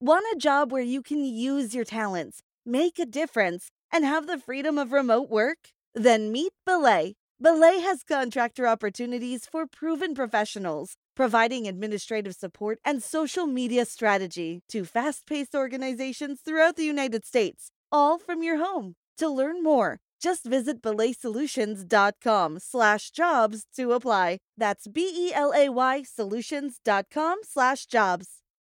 Want a job where you can use your talents, make a difference, and have the freedom of remote work? Then meet Belay. Belay has contractor opportunities for proven professionals, providing administrative support and social media strategy to fast paced organizations throughout the United States, all from your home. To learn more, just visit belaysolutions.com slash jobs to apply. That's B-E-L-A-Y solutions.com slash jobs.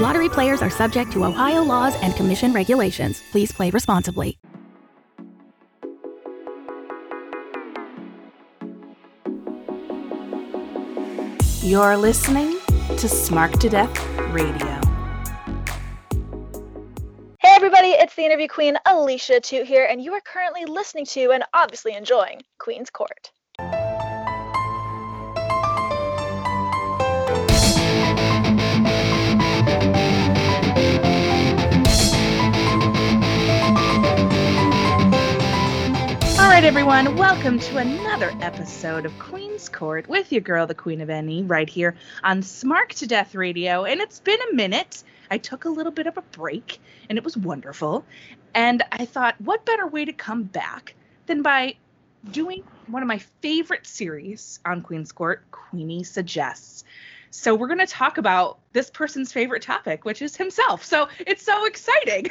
Lottery players are subject to Ohio laws and commission regulations. Please play responsibly. You're listening to Smark to Death Radio. Hey everybody, it's the interview queen Alicia Toot here, and you are currently listening to and obviously enjoying Queen's Court. Right, everyone, welcome to another episode of Queen's Court with your girl, the Queen of Any, right here on Smark to Death Radio. And it's been a minute. I took a little bit of a break, and it was wonderful. And I thought, what better way to come back than by doing one of my favorite series on Queen's Court, Queeny Suggests. So we're going to talk about this person's favorite topic, which is himself. So it's so exciting.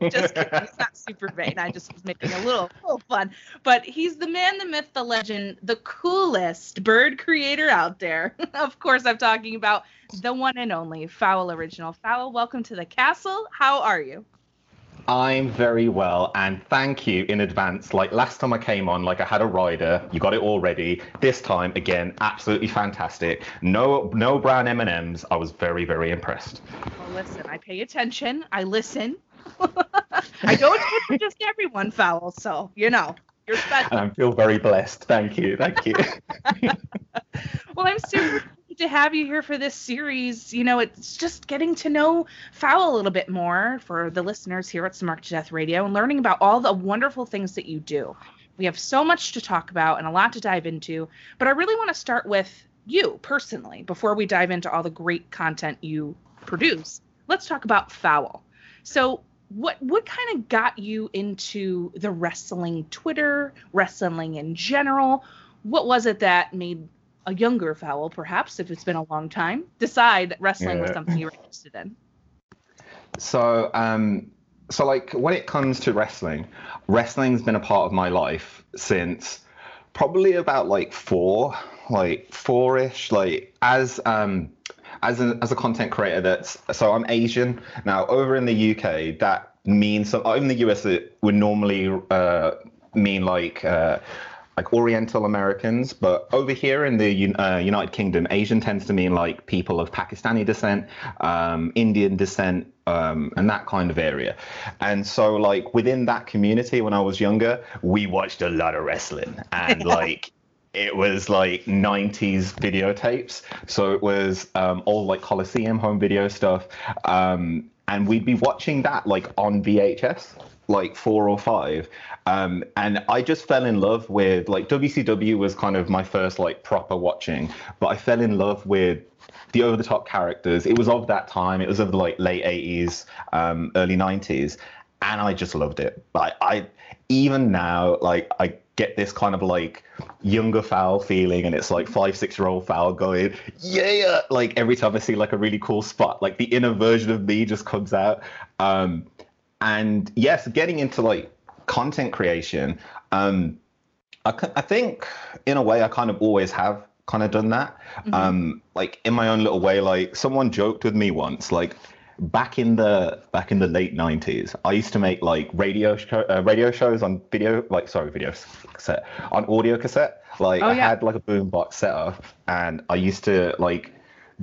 just kidding. It's not super vain. I just was making a little, little fun. But he's the man, the myth, the legend, the coolest bird creator out there. of course, I'm talking about the one and only Fowl Original. Fowl, welcome to the castle. How are you? I'm very well, and thank you in advance. Like last time I came on, like I had a rider, you got it all ready. This time, again, absolutely fantastic. No, no brown M and M's. I was very, very impressed. Well, listen, I pay attention. I listen. I don't just everyone, Fowl, So you know, you're special. And I feel very blessed. Thank you, thank you. well, I'm super to have you here for this series. You know, it's just getting to know Fowl a little bit more for the listeners here at Smark to Death Radio and learning about all the wonderful things that you do. We have so much to talk about and a lot to dive into, but I really want to start with you personally before we dive into all the great content you produce. Let's talk about Fowl. So, what what kind of got you into the wrestling Twitter, wrestling in general? What was it that made a younger fowl, perhaps, if it's been a long time, decide that wrestling yeah. was something you were interested in? So, um, so like when it comes to wrestling, wrestling's been a part of my life since probably about like four, like four-ish. Like as um, as a, as a content creator, that's so I'm Asian now. Over in the UK, that means so in the US it would normally uh, mean like. Uh, like Oriental Americans, but over here in the uh, United Kingdom, Asian tends to mean like people of Pakistani descent, um, Indian descent, um, and that kind of area. And so, like within that community, when I was younger, we watched a lot of wrestling, and like it was like 90s videotapes. So it was um, all like Coliseum home video stuff. Um, and we'd be watching that like on VHS, like four or five. Um, and I just fell in love with like WCW was kind of my first like proper watching, but I fell in love with the over the top characters. It was of that time. It was of the like late 80s, um, early 90s, and I just loved it. But I, even now like I get this kind of like younger fowl feeling and it's like five six year old fowl going yeah like every time i see like a really cool spot like the inner version of me just comes out um and yes getting into like content creation, um, I, I think in a way I kind of always have kind of done that. Mm-hmm. Um, like in my own little way, like someone joked with me once, like back in the back in the late 90s i used to make like radio show, uh, radio shows on video like sorry video cassette on audio cassette like oh, i had like a boombox set up and i used to like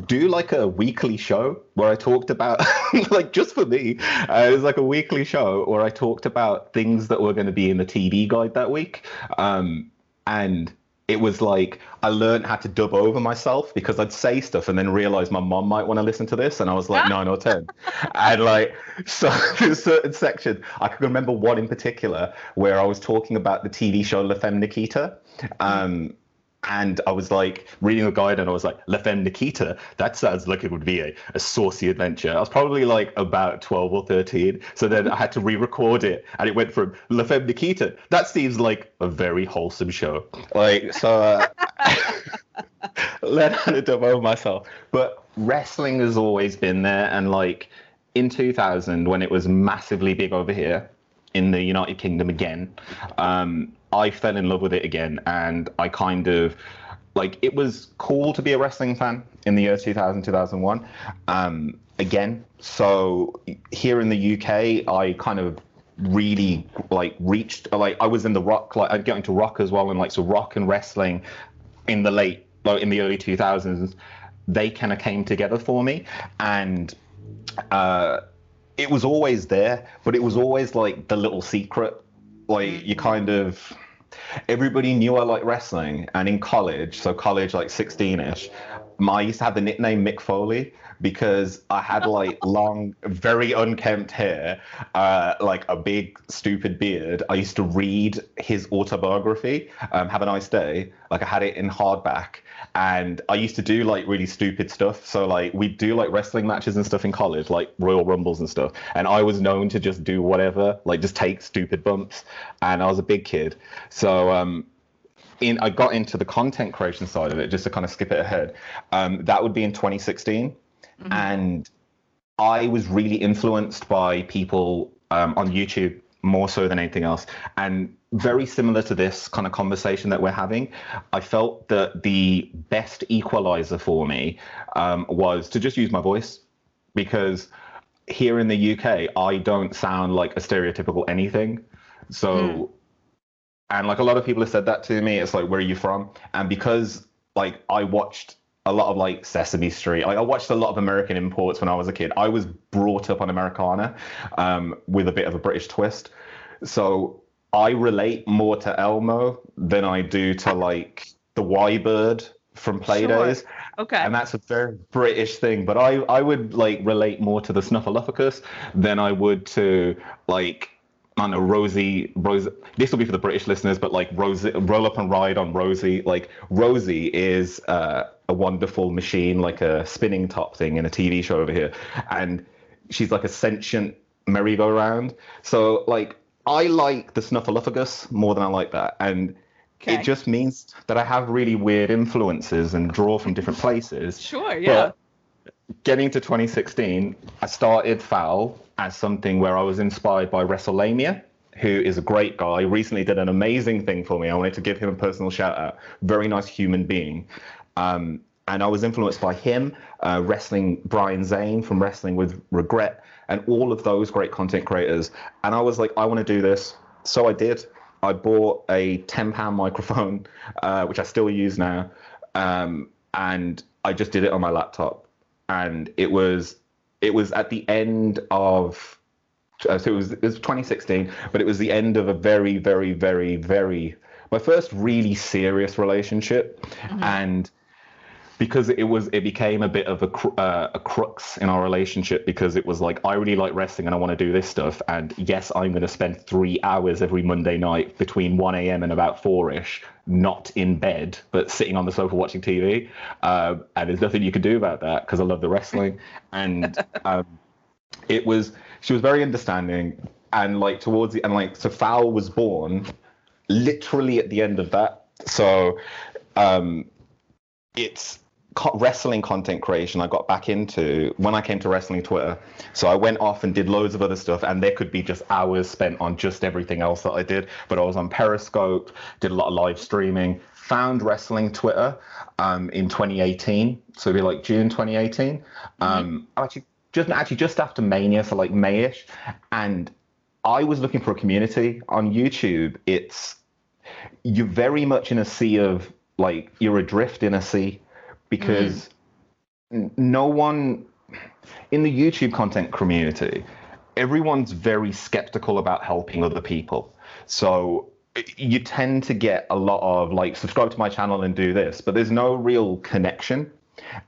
do like a weekly show where I talked about, like just for me, uh, it was like a weekly show where I talked about things that were going to be in the TV guide that week. Um, and it was like I learned how to dub over myself because I'd say stuff and then realize my mom might want to listen to this, and I was like nine or ten, and like so there's certain section I can remember one in particular where I was talking about the TV show La Femme Nikita. Um, and I was like reading the guide and I was like, La Femme Nikita, that sounds like it would be a, a saucy adventure. I was probably like about 12 or 13. So then I had to re record it and it went from La Femme Nikita. That seems like a very wholesome show. Like, so uh, let a dub over myself. But wrestling has always been there. And like in 2000, when it was massively big over here, in the United Kingdom again. Um, I fell in love with it again, and I kind of like it was cool to be a wrestling fan in the year 2000 2001 um, again. So here in the uk i kind of really like reached like i was in the rock like i'd get into rock as well and like so rock and wrestling in the late like in the early 2000s they kind of came together for me. And uh it was always there but it was always like the little secret. Like you kind of everybody knew I liked wrestling. And in college, so college like 16ish, I used to have the nickname Mick Foley because I had like long, very unkempt hair, uh, like a big stupid beard. I used to read his autobiography, um, Have a Nice Day. Like I had it in hardback, and I used to do like really stupid stuff. So like we'd do like wrestling matches and stuff in college, like Royal Rumbles and stuff. And I was known to just do whatever, like just take stupid bumps. And I was a big kid, so um, in I got into the content creation side of it, just to kind of skip it ahead. Um, that would be in 2016, mm-hmm. and I was really influenced by people um, on YouTube more so than anything else. And very similar to this kind of conversation that we're having, I felt that the best equalizer for me um, was to just use my voice because here in the UK, I don't sound like a stereotypical anything. So, mm. And like a lot of people have said that to me, it's like, where are you from? And because like I watched a lot of like Sesame Street. Like, I watched a lot of American imports when I was a kid. I was brought up on Americana um, with a bit of a British twist. So I relate more to Elmo than I do to like the Why Bird from Playdays. Sure. Okay. And that's a very British thing. But I, I would like relate more to the Snuffleupagus than I would to like I don't know, Rosie, Rosie. This will be for the British listeners, but like Rosie, roll up and ride on Rosie. Like Rosie is uh, a wonderful machine, like a spinning top thing in a TV show over here, and she's like a sentient merry-go-round. So like I like the Snuffleupagus more than I like that, and okay. it just means that I have really weird influences and draw from different places. Sure, yeah. But getting to 2016, I started Fowl as something where I was inspired by WrestleLamia, who is a great guy. Recently did an amazing thing for me. I wanted to give him a personal shout out. Very nice human being. Um, and I was influenced by him, uh, wrestling Brian Zane from Wrestling with Regret, and all of those great content creators. And I was like, I want to do this. So I did. I bought a 10 pound microphone, uh, which I still use now. Um, and I just did it on my laptop. And it was it was at the end of uh, so it was, it was 2016 but it was the end of a very very very very my first really serious relationship mm-hmm. and because it was it became a bit of a, uh, a crux in our relationship because it was like I really like wrestling and I want to do this stuff. And yes I'm going to spend three hours every Monday night between 1 a.m. and about four-ish not in bed but sitting on the sofa watching TV uh, and there's nothing you can do about that because I love the wrestling. And um, it was she was very understanding and like towards the and like so Fowl was born literally at the end of that. So um it's wrestling content creation I got back into when I came to wrestling Twitter. So I went off and did loads of other stuff, and there could be just hours spent on just everything else that I did. But I was on Periscope, did a lot of live streaming, found wrestling Twitter um, in 2018. So it'd be like June 2018. Mm-hmm. Um, actually, just actually just after Mania, so like Mayish, and I was looking for a community on YouTube. It's you're very much in a sea of like you're adrift in a sea because mm. no one in the YouTube content community, everyone's very skeptical about helping other people. So you tend to get a lot of like subscribe to my channel and do this, but there's no real connection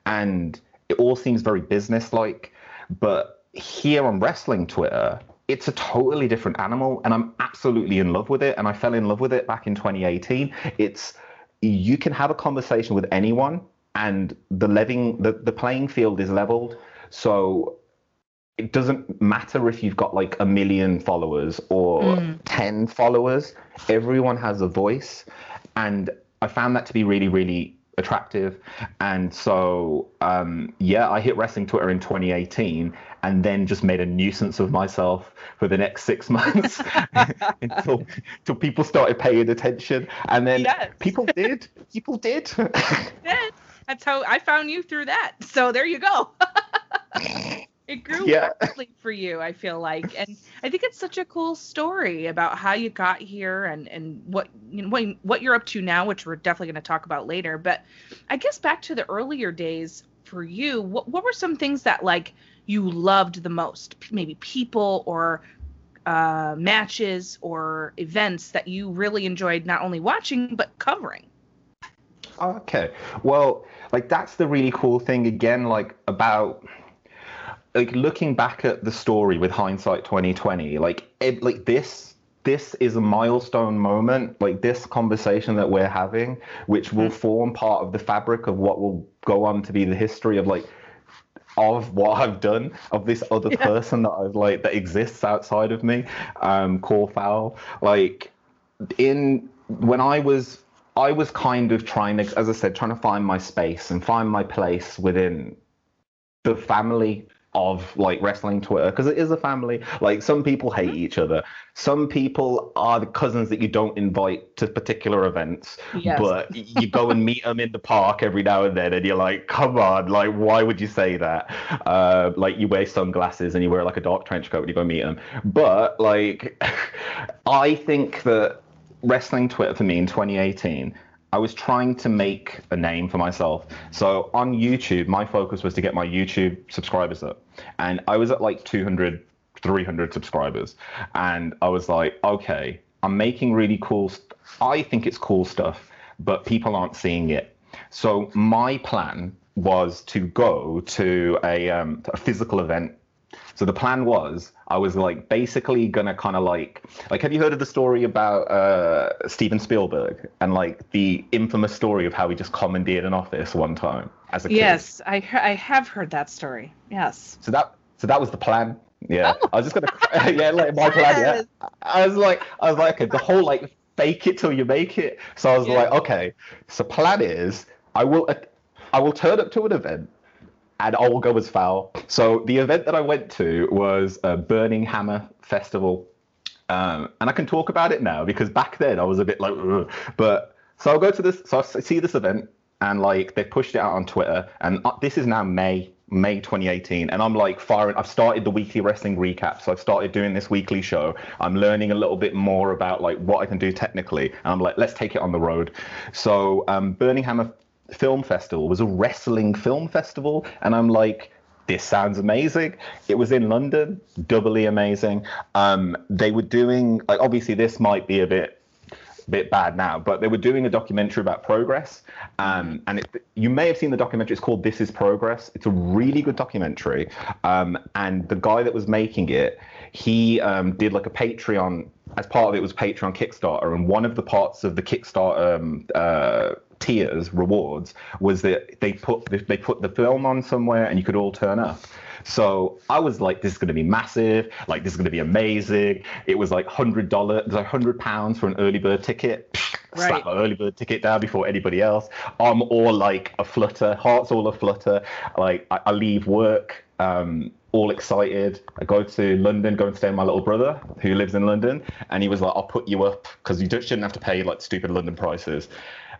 and it all seems very business like, But here on wrestling Twitter, it's a totally different animal, and I'm absolutely in love with it. And I fell in love with it back in 2018. It's you can have a conversation with anyone, and the living the, the playing field is leveled. So it doesn't matter if you've got like a million followers or 10 followers everyone has a voice. And i found that to be really really attractive. And so um, yeah i hit wrestling twitter in 2018 and then just made a nuisance of myself for the next six months until, until people started paying attention. And then Yes. people did. People did. Then That's how I found you through that. So there you go. it grew Yeah. for you, I feel like, and I think it's such a cool story about how you got here and and what you know, what, what you're up to now, which we're definitely going to talk about later. But I guess back to the earlier days for you, what what were some things that like you loved the most? Maybe people or uh, matches or events that you really enjoyed not only watching but covering. Okay. Well, like that's the really cool thing again, like about like looking back at the story with hindsight 2020, like it, like this this is a milestone moment, like this conversation that we're having, which will form part of the fabric of what will go on to be the history of like of what I've done, of this other Yeah. person that I've like that exists outside of me, um, Core Fowl. Like in when I was I was kind of trying to, as I said, trying to find my space and find my place within the family of like wrestling Twitter because it is a family. Like some people hate each other. Some people are the cousins that you don't invite to particular events, Yes. but you go and meet them in the park every now and then, and you're like, come on, like why would you say that? Uh, like you wear sunglasses and you wear like a dark trench coat when you go meet them. But like, I think that wrestling Twitter for me in 2018, I was trying to make a name for myself. So on YouTube, my focus was to get my YouTube subscribers up. And I was at like 200, 300 subscribers. And I was like, okay, I'm making really cool, st- I think it's cool stuff, but people aren't seeing it. So my plan was to go to a, um, a physical event so the plan was I was like basically gonna kind of like like have you heard of the story about uh, Steven Spielberg and like the infamous story of how he just commandeered an office one time as a kid? Yes, I I have heard that story. Yes. So that so that was the plan. Yeah, I was just gonna yeah like my plan. Yeah, I was like I was like okay, the whole like fake it till you make it. So I was Yeah. like okay, so plan is I will I will turn up to an event and I will go as Fowl. So the event that I went to was a Burning Hammer Festival, um, and I can talk about it now because back then I was a bit like, Ugh. but so I'll go to this. So I see this event, and like they pushed it out on Twitter, and uh, this is now May. May 2018, and I'm like firing. I've started the weekly wrestling recap, so I've started doing this weekly show. I'm learning a little bit more about like what I can do technically, and I'm like, let's take it on the road. So, um, Burning Hammer Film Festival was a wrestling film festival, and I'm like, this sounds amazing. It was in London, doubly amazing. Um, they were doing like obviously this might be a bit bit bad now, but they were doing a documentary about progress. Um, and it, you may have seen the documentary. It's called This Is Progress. It's a really good documentary. Um, and the guy that was making it, he um, did like a Patreon. As part of it was Patreon Kickstarter, and one of the parts of the Kickstarter um, uh, tiers rewards was that they put they put the film on somewhere, and you could all turn up. So I was like, this is going to be massive. Like, this is going to be amazing. It was like hundred dollars, like hundred pounds for an early bird ticket. Right. Slap my early bird ticket down before anybody else. I'm all like a flutter, heart's all a flutter. Like, I, I leave work. Um, all excited. I go to London, go and stay with my little brother who lives in London, and he was like, "I'll put you up because you shouldn't have to pay like stupid London prices."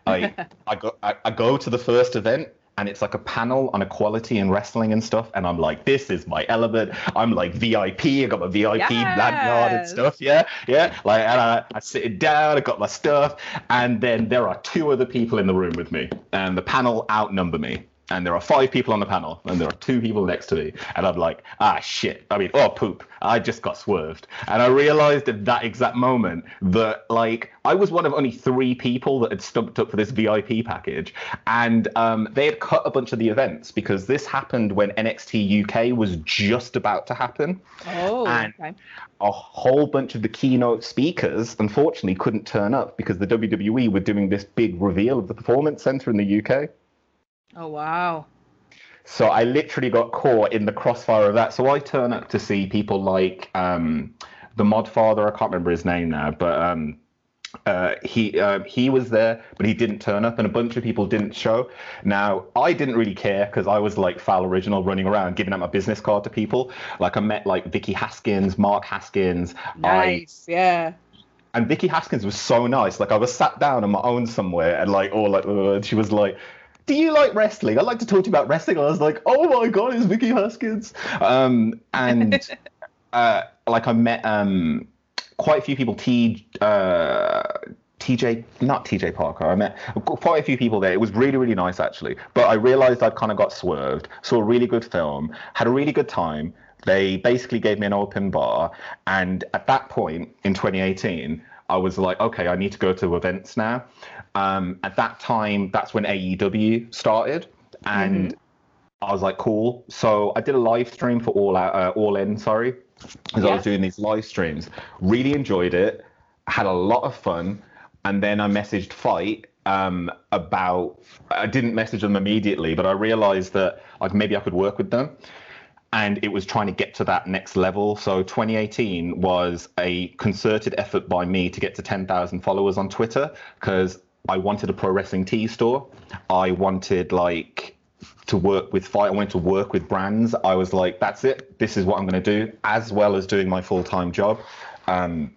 I I go I, I go to the first event and it's like a panel on equality and wrestling and stuff, and I'm like, "This is my element." I'm like VIP. I got my VIP lanyard and stuff. Yeah, yeah. Like, and I, I sit down. I got my stuff, and then there are two other people in the room with me, and the panel outnumber me. And there are five people on the panel, and there are two people next to me, and I'm like, ah, shit. I mean, oh, poop. I just got swerved. And I realized at that exact moment that, like, I was one of only three people that had stumped up for this VIP package, and um, they had cut a bunch of the events because this happened when NXT UK was just about to happen. Oh, And- okay. A whole bunch of the keynote speakers, unfortunately, couldn't turn up because the WWE were doing this big reveal of the Performance Center in the UK. Oh, wow. So I literally got caught in the crossfire of that. So I turn up to see people like um, the mod father. I can't remember his name now, but um, uh, he uh, he was there, but he didn't turn up, and a bunch of people didn't show. Now I didn't really care because I was like Fowl original running around giving out my business card to people. Like I met like Vicky Haskins, Mark Haskins. I Nice. Yeah. and Vicky Haskins was so nice. Like I was sat down on my own somewhere, and like all like, uh, she was like, "Do you like wrestling? I'd like to talk to you about wrestling." I was like, "Oh my god, it's Vicky Haskins!" Um, and uh, like I met um, quite a few people. T uh, TJ, not TJ Parker. I met quite a few people there. It was really, really nice actually. But I realized I'd kind of got swerved. Saw a really good film, had a really good time. They basically gave me an open bar, and at that point in 2018, I was like, okay, I need to go to events now. Um, at that time, that's when AEW started, and I was like, cool. So I did a live stream for All Out, uh, All In, sorry, as I was doing these live streams. Really enjoyed it, had a lot of fun, and then I messaged Fight um, about. I didn't message them immediately, but I realized that like maybe I could work with them. And it was trying to get to that next level. So 2018 was a concerted effort by me to get to 10,000 followers on Twitter because I wanted a pro wrestling tee store. I wanted like to work with fight. I wanted to work with brands. I was like, that's it. This is what I'm going to do, as well as doing my full time job. Um,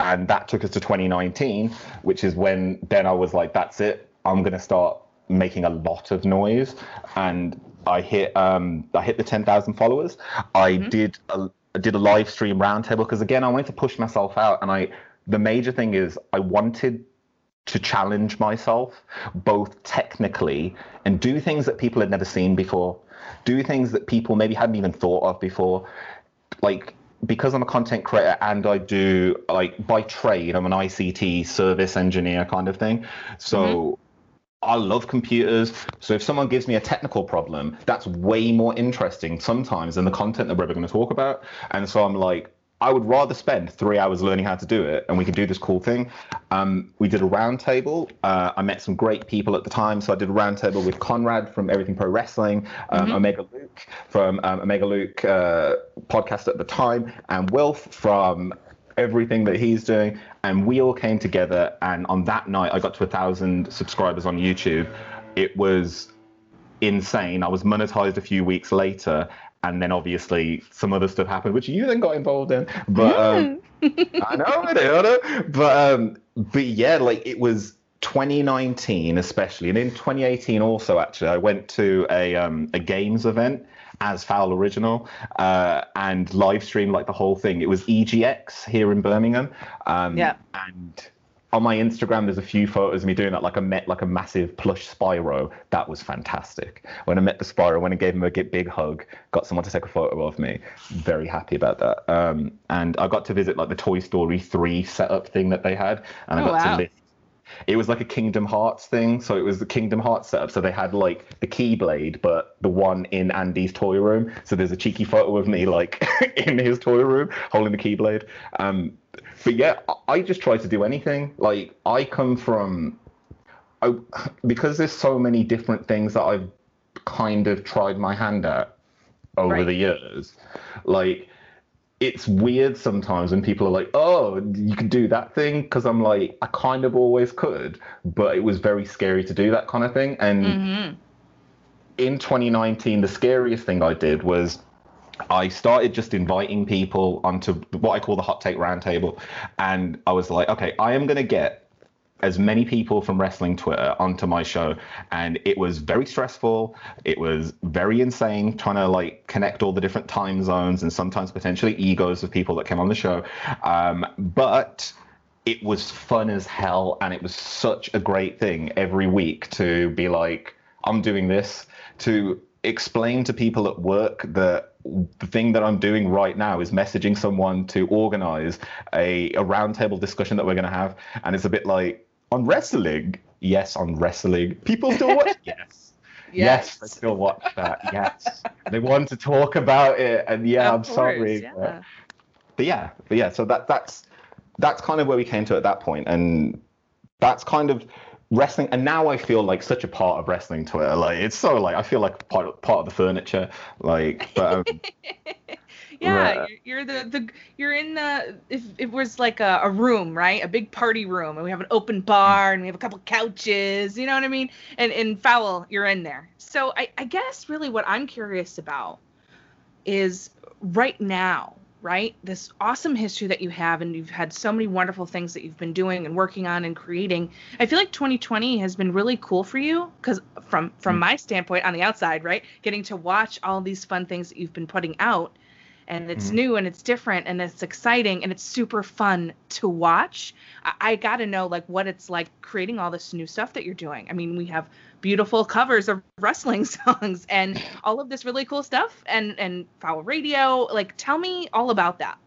and that took us to 2019, which is when then I was like, that's it. I'm going to start making a lot of noise. And I hit um, I hit the 10,000 followers. I did a, I did a live stream roundtable because again, I wanted to push myself out. And I the major thing is I wanted to challenge myself both technically and do things that people had never seen before do things that people maybe hadn't even thought of before like because i'm a content creator and i do like by trade i'm an ict service engineer kind of thing so I love computers. So if someone gives me a technical problem, that's way more interesting sometimes than the content that we're ever going to talk about. And so I'm like, I would rather spend three hours learning how to do it, and we can do this cool thing. Um, we did a roundtable. Uh, I met some great people at the time, so I did a roundtable with Conrad from Everything Pro Wrestling, um, Omega Luke from um, Omega Luke uh, podcast at the time, and Wilf from everything that he's doing. And we all came together, and on that night, I got to a thousand subscribers on YouTube. It was insane. I was monetized a few weeks later, and then obviously some other stuff happened, which you then got involved in. But um, I know, I know, I know. But um, but yeah, like it was 2019 especially, and in 2018 also. Actually, I went to a um, a games event as Fowl Original uh, and live stream like the whole thing. It was EGX here in Birmingham. Um, Yeah. And on my Instagram, there's a few photos of me doing that. Like I met like a massive plush Spyro. That was fantastic. When I met the Spyro, when I gave him a big hug, got someone to take a photo of me. Very happy about that. Um, and I got to visit like the Toy Story 3 setup thing that they had, and I Oh, got wow. to lift it was like a Kingdom Hearts thing. So it was the Kingdom Hearts setup. So they had like the Keyblade, but the one in Andy's toy room. So there's a cheeky photo of me like in his toy room holding the Keyblade. Um, but yeah, I- just try to do anything. Like I come from, I, because there's so many different things that I've kind of tried my hand at over Right. the years. Like it's weird sometimes when people are like, "Oh, you can do that thing," because I'm like, I kind of always could, but it was very scary to do that kind of thing. And Mm-hmm. in 2019, the scariest thing I did was I started just inviting people onto what I call the hot take roundtable, and I was like, okay, I am going to get as many people from wrestling Twitter onto my show, and it was very stressful. It was very insane trying to like connect all the different time zones and sometimes potentially egos of people that came on the show. Um, but it was fun as hell, and it was such a great thing every week to be like, I'm doing this, to explain to people at work that the thing that I'm doing right now is messaging someone to organize a, a roundtable discussion that we're going to have. And it's a bit like, on wrestling? Yes, on wrestling. People still watch? yes. Yes, they still watch that. Yes. they want to talk about it. And yeah, Of I'm sorry. course, but- yeah. but yeah, but yeah, so that that's that's kind of where we came to at that point, and that's kind of wrestling. And now I feel like such a part of wrestling Twitter. Like it's so like I feel like part of, part of the furniture. Like, but um, Yeah, Right. you're, you're the, the you're in the if it was like a, a room, right? A big party room, and we have an open bar, and we have a couple couches. You know what I mean? And and Fowl, you're in there. So I I guess really what I'm curious about is right now, right? This awesome history that you have, and you've had so many wonderful things that you've been doing and working on and creating. I feel like 2020 has been really cool for you because from from hmm. my standpoint on the outside, right, getting to watch all these fun things that you've been putting out, and it's Mhm. new and it's different and it's exciting and it's super fun to watch. I, I got to know like what it's like creating all this new stuff that you're doing. I mean, we have beautiful covers of wrestling songs and all of this really cool stuff and and Fowl radio like tell me all about that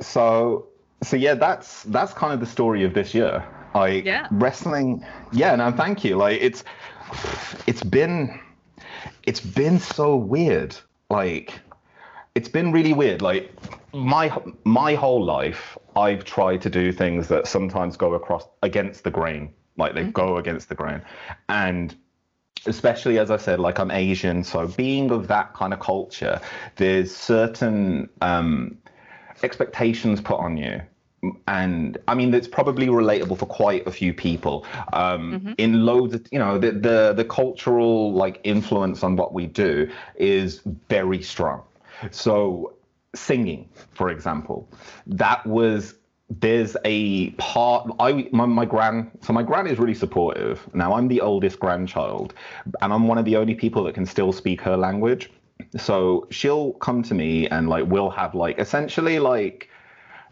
so so yeah, that's that's kind of the story of this year. Like Yeah. wrestling. Yeah, no, thank you. Like it's it's been it's been so weird. Like it's been really weird. Like my my whole life, I've tried to do things that sometimes go across against the grain. Like they go against the grain, and especially as I said, like I'm Asian, so being of that kind of culture, there's certain um, expectations put on you. And I mean, it's probably relatable for quite a few people. Um, In loads of, you know, the, the the cultural like influence on what we do is very strong. So singing, for example, that was there's a part I my, my gran so my gran is really supportive. Now I'm the oldest grandchild, and I'm one of the only people that can still speak her language. So she'll come to me and like we'll have like essentially like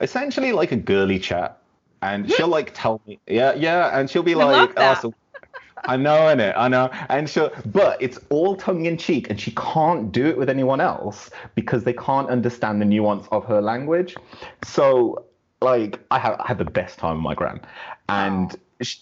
essentially like a girly chat, and hmm. she'll like tell me yeah yeah, and she'll be I like. "Oh, so I know, in it, I know, and she, but it's all tongue in cheek, and she can't do it with anyone else because they can't understand the nuance of her language. So, like, I had I had the best time with my gran, and sh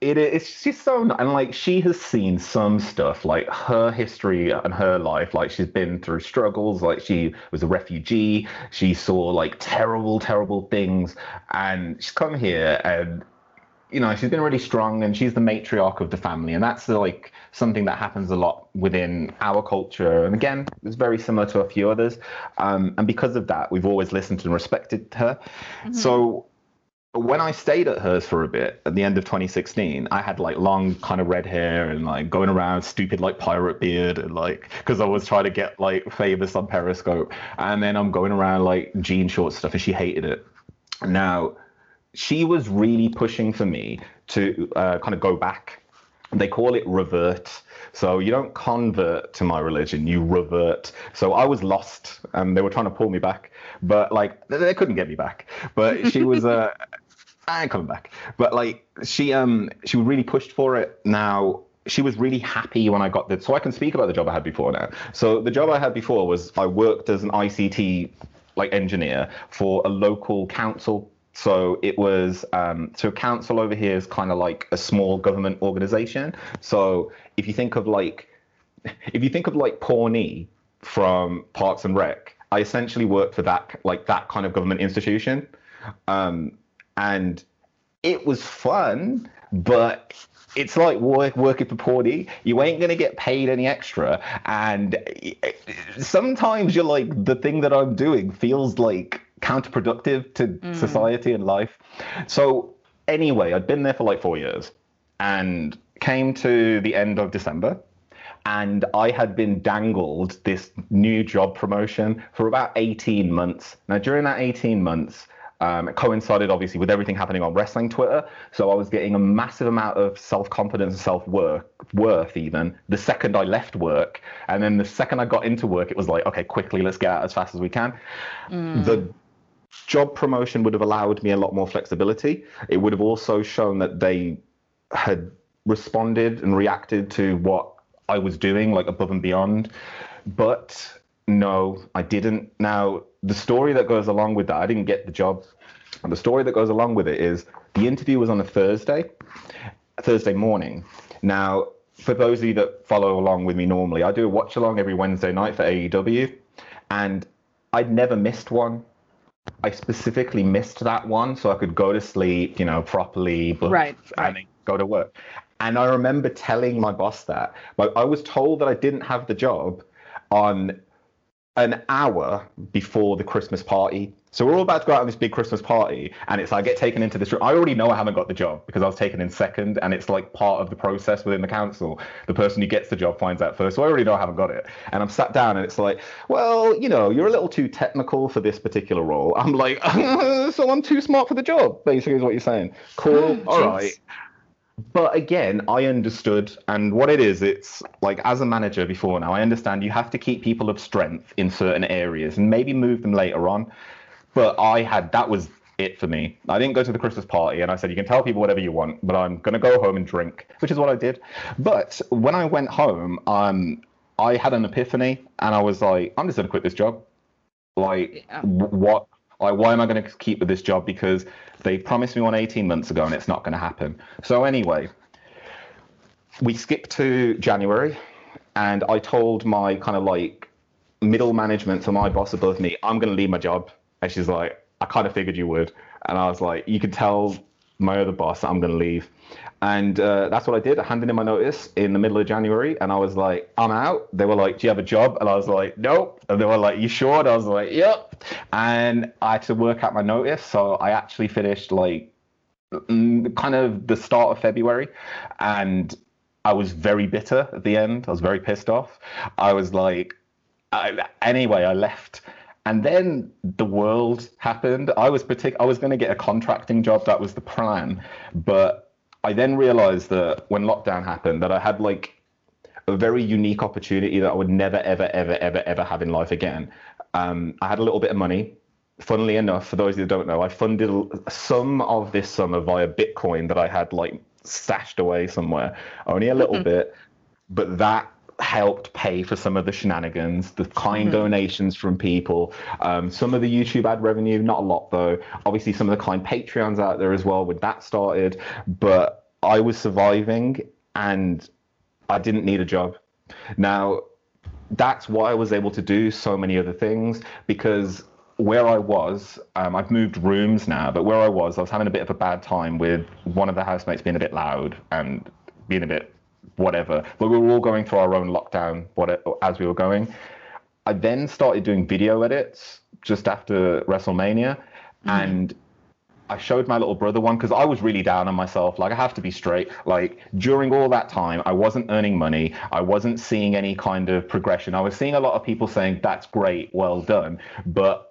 it is she's so and like she has seen some stuff like her history and her life. Like she's been through struggles. Like she was a refugee. She saw like terrible terrible things. And she's come here and you know she's been really strong and she's the matriarch of the family. And that's like something that happens a lot within our culture. And again it's very similar to a few others. Um, and because of that we've always listened and respected her. So when I stayed at hers for a bit at the end of 2016, I had like long kind of red hair and like going around stupid like pirate beard and like because I was trying to get like famous on Periscope. And then I'm going around like jean short stuff and she hated it. Now, she was really pushing for me to uh, kind of go back. They call it revert. So you don't convert to my religion, you revert. So I was lost and they were trying to pull me back, but like they, couldn't get me back. But she was uh I ain't coming back. But like she um she really pushed for it. Now she was really happy when I got the so I can speak about the job I had before now. So the job I had before was I worked as an ICT like engineer for a local council. So it was um, so council over here is kind of like a small government organization. So if you think of like if you think of like Pawnee from Parks and Rec, I essentially worked for that like that kind of government institution, um, and it was fun, but it's like work, working for Pawnee. You ain't gonna get paid any extra, and sometimes you're like the thing that I'm doing feels like counterproductive to society and life. So anyway, I'd been there for like four years, and came to the end of December and I had been dangled this new job promotion for about 18 months. Now, during that 18 months, um, it coincided obviously with everything happening on wrestling Twitter. So I was getting a massive amount of self confidence and self worth, worth even the second I left work. And then the second I got into work, it was like, okay, quickly, let's get out as fast as we can. The job promotion would have allowed me a lot more flexibility. It would have also shown that they had responded and reacted to what I was doing, like above and beyond. But no, I didn't. Now, the story that goes along with that, I didn't get the job. And the story that goes along with it is the interview was on a Thursday, Thursday morning. Now, for those of you that follow along with me normally, I do a watch along every Wednesday night for AEW, and I'd never missed one. I specifically missed that one so I could go to sleep, you know, properly, but Right, and then go to work. And I remember telling my boss that. Like I was told that I didn't have the job on an hour before the Christmas party. So we're all about to go out on this big Christmas party, and it's like I get taken into this room. I already know I haven't got the job because I was taken in second, and it's like part of the process within the council. The person who gets the job finds out first. So I already know I haven't got it. And I'm sat down, and it's like, well, you know, you're a little too technical for this particular role. I'm like, so I'm too smart for the job, basically, is what you're saying. Cool. Hmm, all Jeez. right but again, I understood, and what it is, it's like as a manager before now, I understand you have to keep people of strength in certain areas and maybe move them later on. But I had that was it for me. I didn't go to the Christmas party, and I said you can tell people whatever you want, but I'm gonna go home and drink, which is what I did. But when I went home, um, I had an epiphany, and I was like, I'm just gonna quit this job. Like, Yeah. wh- what? Like, why am I going to keep with this job? Because they promised me one 18 months ago, and it's not going to happen. So anyway, we skipped to January, and I told my kind of like middle management, so my boss above me, I'm going to leave my job. And she's like, I kind of figured you would. And I was like, you can tell my other boss I'm going to leave. And uh, that's what I did. I handed in my notice in the middle of January, and I was like, I'm out. They were like, Do you have a job? And I was like, Nope. And they were like, You sure? And I was like, Yep. And I had to work out my notice. So I actually finished like mm, kind of the start of February. And I was very bitter at the end. I was very pissed off. I was like, I, anyway, I left. And then the world happened. I was partic- I was going to get a contracting job. That was the plan. But I then realized that when lockdown happened, that I had like a very unique opportunity that I would never, ever, ever, ever, ever have in life again. Um, I had a little bit of money. Funnily enough, for those who don't know, I funded some of this summer via Bitcoin that I had like stashed away somewhere. Only a little bit, but that helped pay for some of the shenanigans, the kind donations from people, um, some of the YouTube ad revenue, not a lot though. Obviously, some of the kind Patreons out there as well when that started. But I was surviving and I didn't need a job. Now, that's why I was able to do so many other things because where I was, um, I've moved rooms now, but where I was, I was having a bit of a bad time with one of the housemates being a bit loud and being a bit whatever. But we were all going through our own lockdown what, as we were going. I then started doing video edits just after WrestleMania, mm-hmm. and I showed my little brother one because I was really down on myself. Like I have to be straight. Like during all that time, I wasn't earning money. I wasn't seeing any kind of progression. I was seeing a lot of people saying, "That's great, well done," but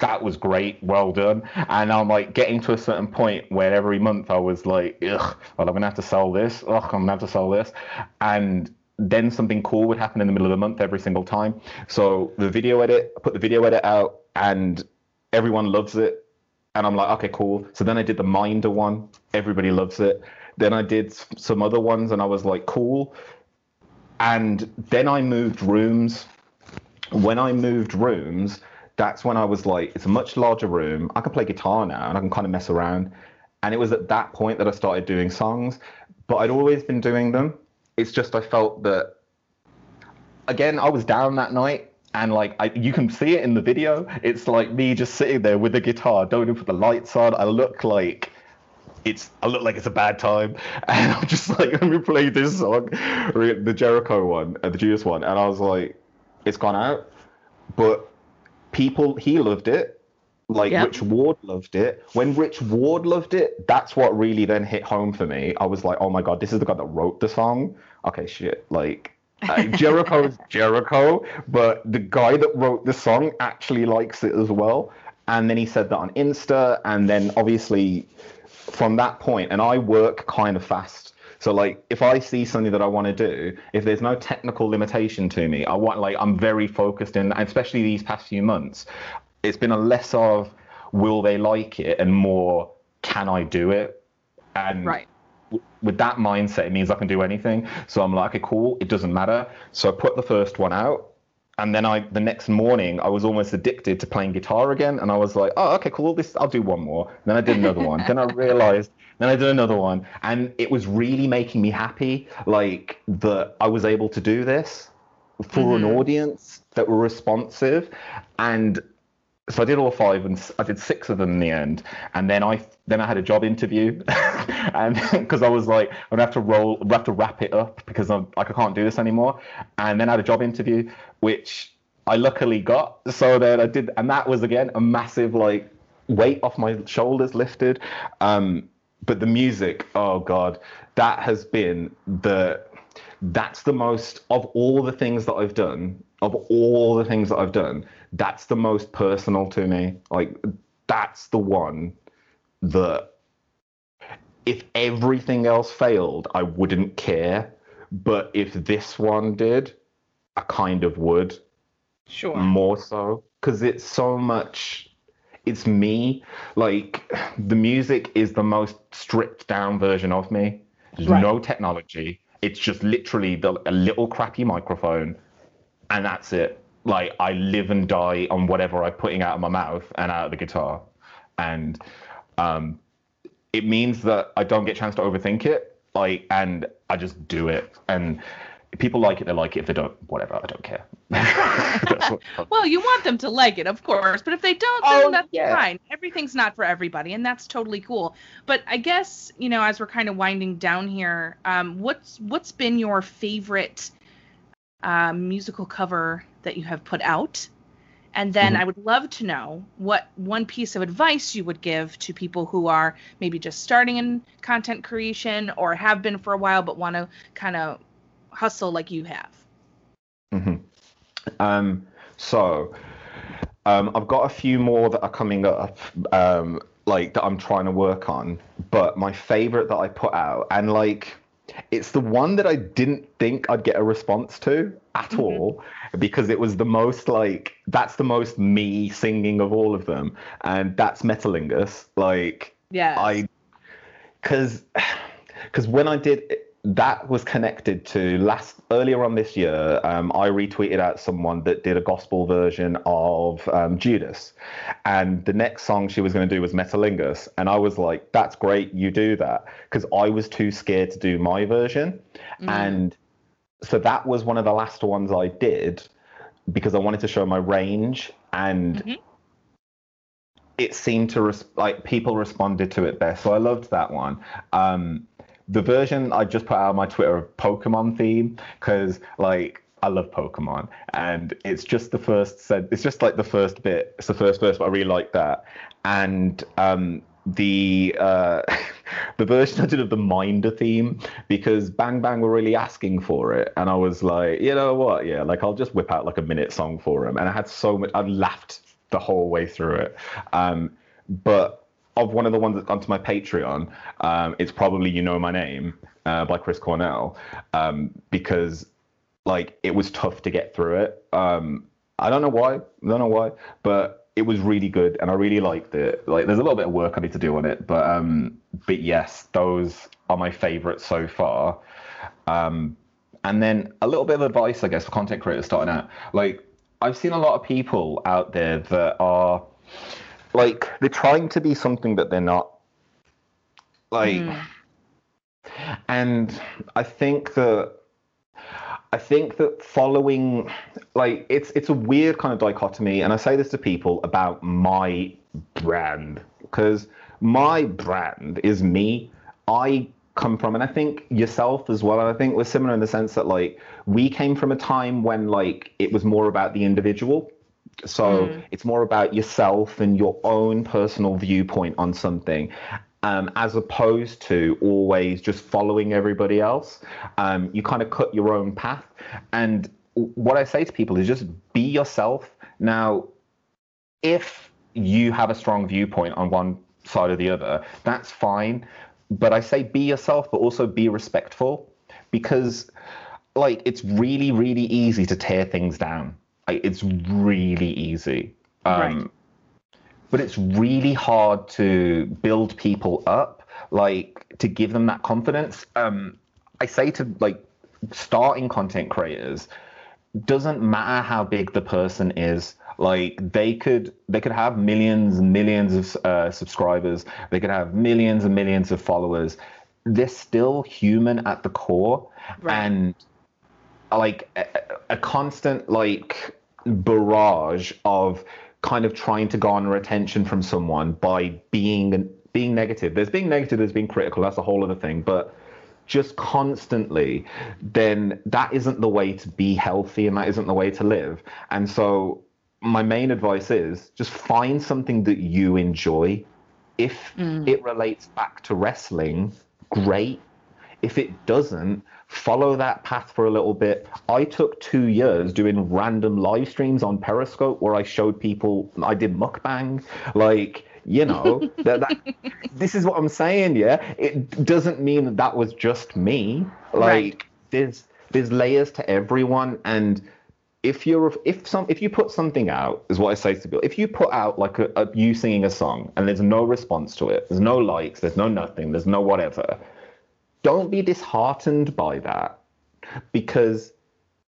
that was great, well done. And I'm like getting to a certain point where every month I was like, ugh, well, I'm gonna have to sell this. Ugh, I'm gonna have to sell this. And then something cool would happen in the middle of the month every single time. So the video edit, I put the video edit out and everyone loves it. And I'm like, okay, cool. So then I did the Minder one. Everybody loves it. Then I did some other ones and I was like, cool. And then I moved rooms. When I moved rooms, that's when I was like, it's a much larger room. I can play guitar now and I can kind of mess around. And it was at that point that I started doing songs, but I'd always been doing them. It's just I felt that, again, I was down that night. And like I, you can see it in the video. It's like me just sitting there with the guitar. Don't even put the lights on. I look like it's I look like it's a bad time, and I'm just like let me play this song, the Jericho one, uh, the Judas one, and I was like, it's gone out, but people he loved it, like Yeah. Rich Ward loved it. When Rich Ward loved it, that's what really then hit home for me. I was like, oh my god, this is the guy that wrote the song. Okay, shit, like. Uh, Jericho's Jericho, but the guy that wrote the song actually likes it as well. And then he said that on Insta, and then obviously from that point, and I work kind of fast. So like if I see something that I want to do, if there's no technical limitation to me, I want like I'm very focused in, and especially these past few months, it's been a less of will they like it and more can I do it? And Right. with that mindset, it means I can do anything. So I'm like, okay, cool. It doesn't matter. So I put the first one out, and then I the next morning I was almost addicted to playing guitar again, and I was like, oh, okay, cool. This I'll do one more. And then I did another one. then I realized. Then I did another one, and it was really making me happy, like that I was able to do this for Mhm. an audience that were responsive, and so I did all five, and I did six of them in the end. And then I then I had a job interview, and because I was like, I'm gonna have to roll, I have to wrap it up because I'm like I can't do this anymore. And then I had a job interview, which I luckily got. So then I did, and that was again a massive like weight off my shoulders lifted. Um, but the music, oh god, that has been the that's the most of all the things that I've done, of all the things that I've done, that's the most personal to me. Like that's the one that if everything else failed, I wouldn't care. But if this one did, I kind of would Sure. more so because it's so much it's me like the music is the most stripped down version of me there's Right. no technology it's just literally the, a little crappy microphone and that's it like i live and die on whatever i'm putting out of my mouth and out of the guitar and um it means that i don't get a chance to overthink it like and i just do it and if people like it they like it if they don't whatever i don't care Well, you want them to like it, of course, but if they don't, then Oh, that's yeah. fine. Everything's not for everybody, and that's totally cool. But I guess you know, as we're kind of winding down here, um, what's what's been your favorite uh, musical cover that you have put out? And then Mhm. I would love to know what one piece of advice you would give to people who are maybe just starting in content creation or have been for a while but want to kind of hustle like you have. hmm Um, so um, I've got a few more that are coming up, um, like that I'm trying to work on. But my favorite that I put out, and like, it's the one that I didn't think I'd get a response to at Mhm. all, because it was the most like that's the most me singing of all of them, and that's Metalingus. Like, Yeah. I because because when I did that was connected to last earlier on this year. Um, I retweeted out someone that did a gospel version of um, Judas, and the next song she was going to do was Metalingus, and I was like, "That's great, you do that," because I was too scared to do my version, Mm. and so that was one of the last ones I did because I wanted to show my range and Mhm. it seemed to res- like people responded to it best. So I loved that one. Um, the version I just put out on my Twitter of Pokemon theme because like I love Pokemon and it's just the first said it's just like the first bit. It's the first verse, but I really like that. And um, the uh, the version I did of the Minder theme because Bang Bang were really asking for it, and I was like, you know what, yeah, like I'll just whip out like a minute song for him, and I had so much, I laughed the whole way through it. Um, but of one of the ones that's gone to my Patreon, um, it's probably "You Know My Name" uh, by Chris Cornell, um, because like it was tough to get through it. Um, I don't know why, I don't know why, but it was really good and I really liked it. Like there's a little bit of work I need to do on it, but um, but yes, those are my favorites so far. Um, and then a little bit of advice, I guess, for content creators starting out. Like I've seen a lot of people out there that are like they're trying to be something that they're not. Like, Mm. and I think that I think that following like it's it's a weird kind of dichotomy, and I say this to people about my brand because my brand is me. I come from, and I think yourself as well. And I think we're similar in the sense that like we came from a time when like it was more about the individual. So Mm. it's more about yourself and your own personal viewpoint on something, um, as opposed to always just following everybody else. Um, you kind of cut your own path. And what I say to people is just be yourself. Now, if you have a strong viewpoint on one side or the other, that's fine. But I say be yourself, but also be respectful because, like, it's really, really easy to tear things down. Like, it's really easy. Um, Right. But it's really hard to build people up. like to give them that confidence. Um, I say to like starting content creators, doesn't matter how big the person is. Like they could they could have millions and millions of uh, subscribers. They could have millions and millions of followers. They're still human at the core, Right. and like a, a constant like barrage of kind of trying to garner attention from someone by being being negative. There's being negative, there's being critical. That's a whole other thing, but just constantly, then that isn't the way to be healthy and that isn't the way to live. And so, my main advice is just find something that you enjoy. If mm. it relates back to wrestling, great. If it doesn't, follow that path for a little bit. I took two years doing random live streams on Periscope where I showed people I did mukbang. Like, you know, that, that, this is what I'm saying, yeah. It doesn't mean that that was just me. Like, Right. there's there's layers to everyone, and if you're if some if you put something out is what I say to people. If you put out like a, a you singing a song and there's no response to it, there's no likes, there's no nothing, there's no whatever. Don't be disheartened by that because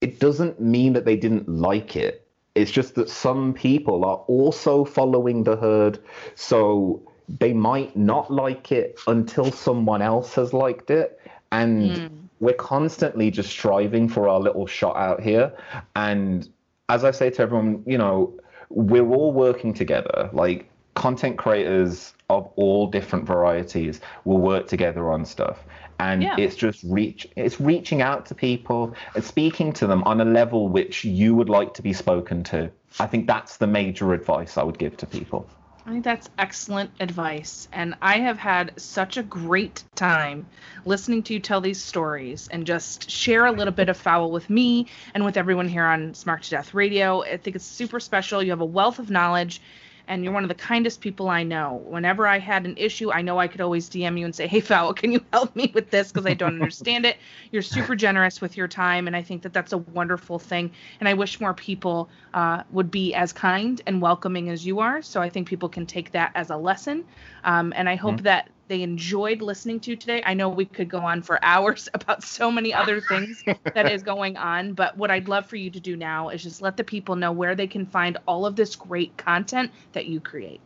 it doesn't mean that they didn't like it. It's just that some people are also following the herd, so they might not like it until someone else has liked it. And hmm. we're constantly just striving for our little shot out here. And as I say to everyone, you know, we're all working together. Like content creators of all different varieties will work together on stuff. And Yeah. it's just reach it's reaching out to people and speaking to them on a level which you would like to be spoken to. I think that's the major advice I would give to people. I think that's excellent advice. And I have had such a great time listening to you tell these stories and just share a little bit of Fowl with me and with everyone here on Smark to Death Radio. I think it's super special. You have a wealth of knowledge and you're one of the kindest people I know. Whenever I had an issue, I know I could always DM you and say, Hey, Fowl, can you help me with this? Because I don't understand it. You're super generous with your time. And I think that that's a wonderful thing. And I wish more people uh, would be as kind and welcoming as you are. So I think people can take that as a lesson. Um, and I hope that they enjoyed listening to today. I know we could go on for hours about so many other things that is going on, but what I'd love for you to do now is just let the people know where they can find all of this great content that you create.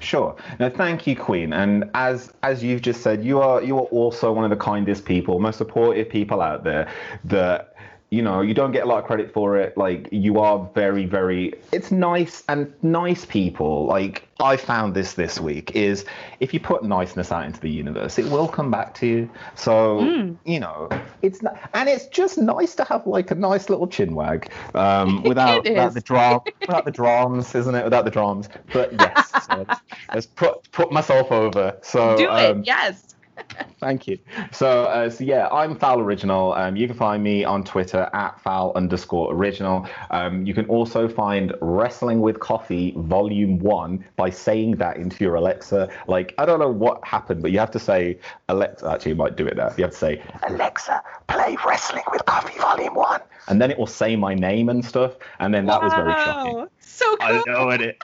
Sure. No, thank you, Queen. And as as you've just said, you are you are also one of the kindest people, most supportive people out there. That you know you don't get a lot of credit for it. Like you are very very. It's nice and nice people. Like I found this this week is if you put niceness out into the universe, it will come back to you. So you know it's not, and it's just nice to have like a nice little chin wag um, without, without the drum without the drums, isn't it? Without the drums. But yes, so let's, let's put put myself over. So do um, it. Yes. Thank you. So, uh, so yeah, I'm Fowl Original. Um, you can find me on Twitter at Fowl underscore Original. Um, you can also find Wrestling with Coffee Volume One by saying that into your Alexa. Like, I don't know what happened, but you have to say Alexa. Actually, you might do it now. You have to say Alexa, play Wrestling with Coffee Volume One, and then it will say my name and stuff. And then that was very shocking. So cool. I know and it.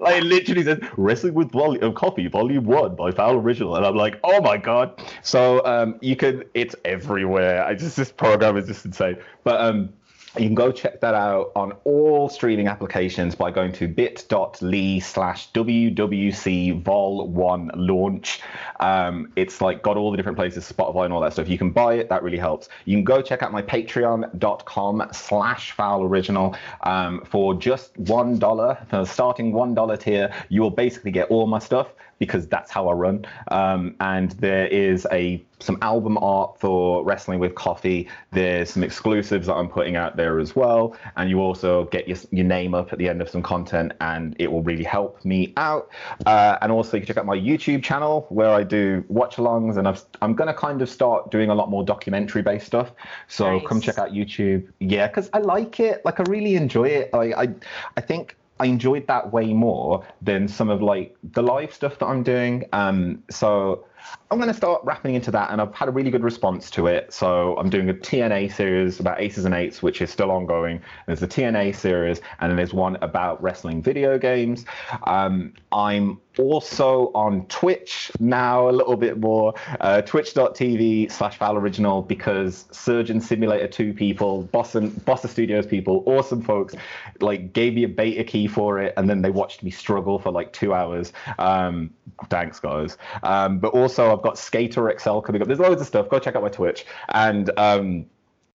Like it literally says "Wrestling with Vol- uh, Coffee, Volume One" by Fowl Original, and I'm like, oh my god. So um, you can, it's everywhere. I just this program is just insane. But um, you can go check that out on all streaming applications by going to bit.ly slash WWC Vol 1 launch. Um, it's like got all the different places, Spotify and all that stuff. If you can buy it, that really helps. You can go check out my patreon.com slash fowl original um, for just $1. For starting $1 tier, you will basically get all my stuff because that's how I run. Um, and there is a some album art for Wrestling with Coffee. There's some exclusives that I'm putting out there as well. And you also get your, your name up at the end of some content, and it will really help me out. Uh, and also, you can check out my YouTube channel where I do watch alongs, and I've, I'm going to kind of start doing a lot more documentary based stuff. So come check out YouTube. Yeah, because I like it. Like, I really enjoy it. Like, I, I think. I enjoyed that way more than some of like the live stuff that I'm doing. Um, so I'm going to start wrapping into that, and I've had a really good response to it. So I'm doing a TNA series about aces and eights, which is still ongoing. There's a TNA series, and then there's one about wrestling video games. Um, I'm also on Twitch now a little bit more, uh, twitch.tv slash Original because Surgeon Simulator 2 people, Bossa, Bossa Studios people, awesome folks, like gave me a beta key for it and then they watched me struggle for like two hours. Um, thanks guys. Um, but also I've got Skater XL coming up. There's loads of stuff. Go check out my Twitch. And um,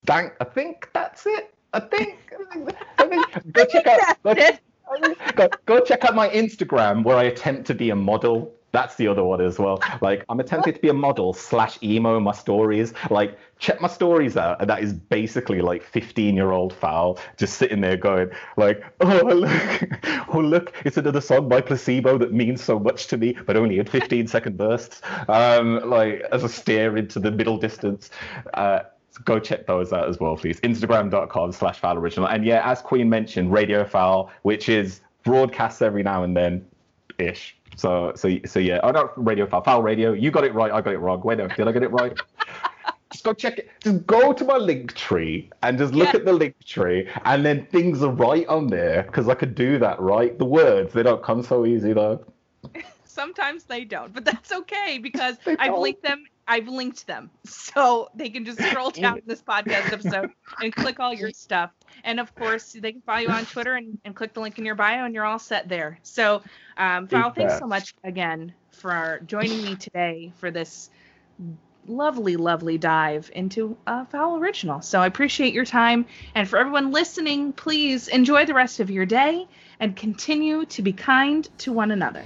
thank, I think that's it. I think, I think go check out. Go, go, go check out my Instagram where I attempt to be a model. That's the other one as well. Like I'm attempting to be a model slash emo my stories. Like check my stories out, and that is basically like 15 year old Fowl just sitting there going like, oh look, oh look, it's another song by Placebo that means so much to me, but only in 15 second bursts. Um, like as I stare into the middle distance. Uh, go check those out as well, please. Instagram.com slash fowl original. And yeah, as Queen mentioned, Radio Fowl, which is broadcasts every now and then ish. So so so yeah. Oh not Radio Fowl, Fowl Radio. You got it right, I got it wrong. Wait, no, did I get it right? just go check it. Just go to my link tree and just look Yeah. at the link tree, and then things are right on there because I could do that, right? The words they don't come so easy though. Sometimes they don't, but that's okay because I've linked them. I've linked them, so they can just scroll down this podcast episode and click all your stuff. And of course, they can follow you on Twitter and, and click the link in your bio, and you're all set there. So, um, Val, thanks so much again for joining me today for this lovely, lovely dive into uh, Fowl Original. So I appreciate your time. And for everyone listening, please enjoy the rest of your day and continue to be kind to one another.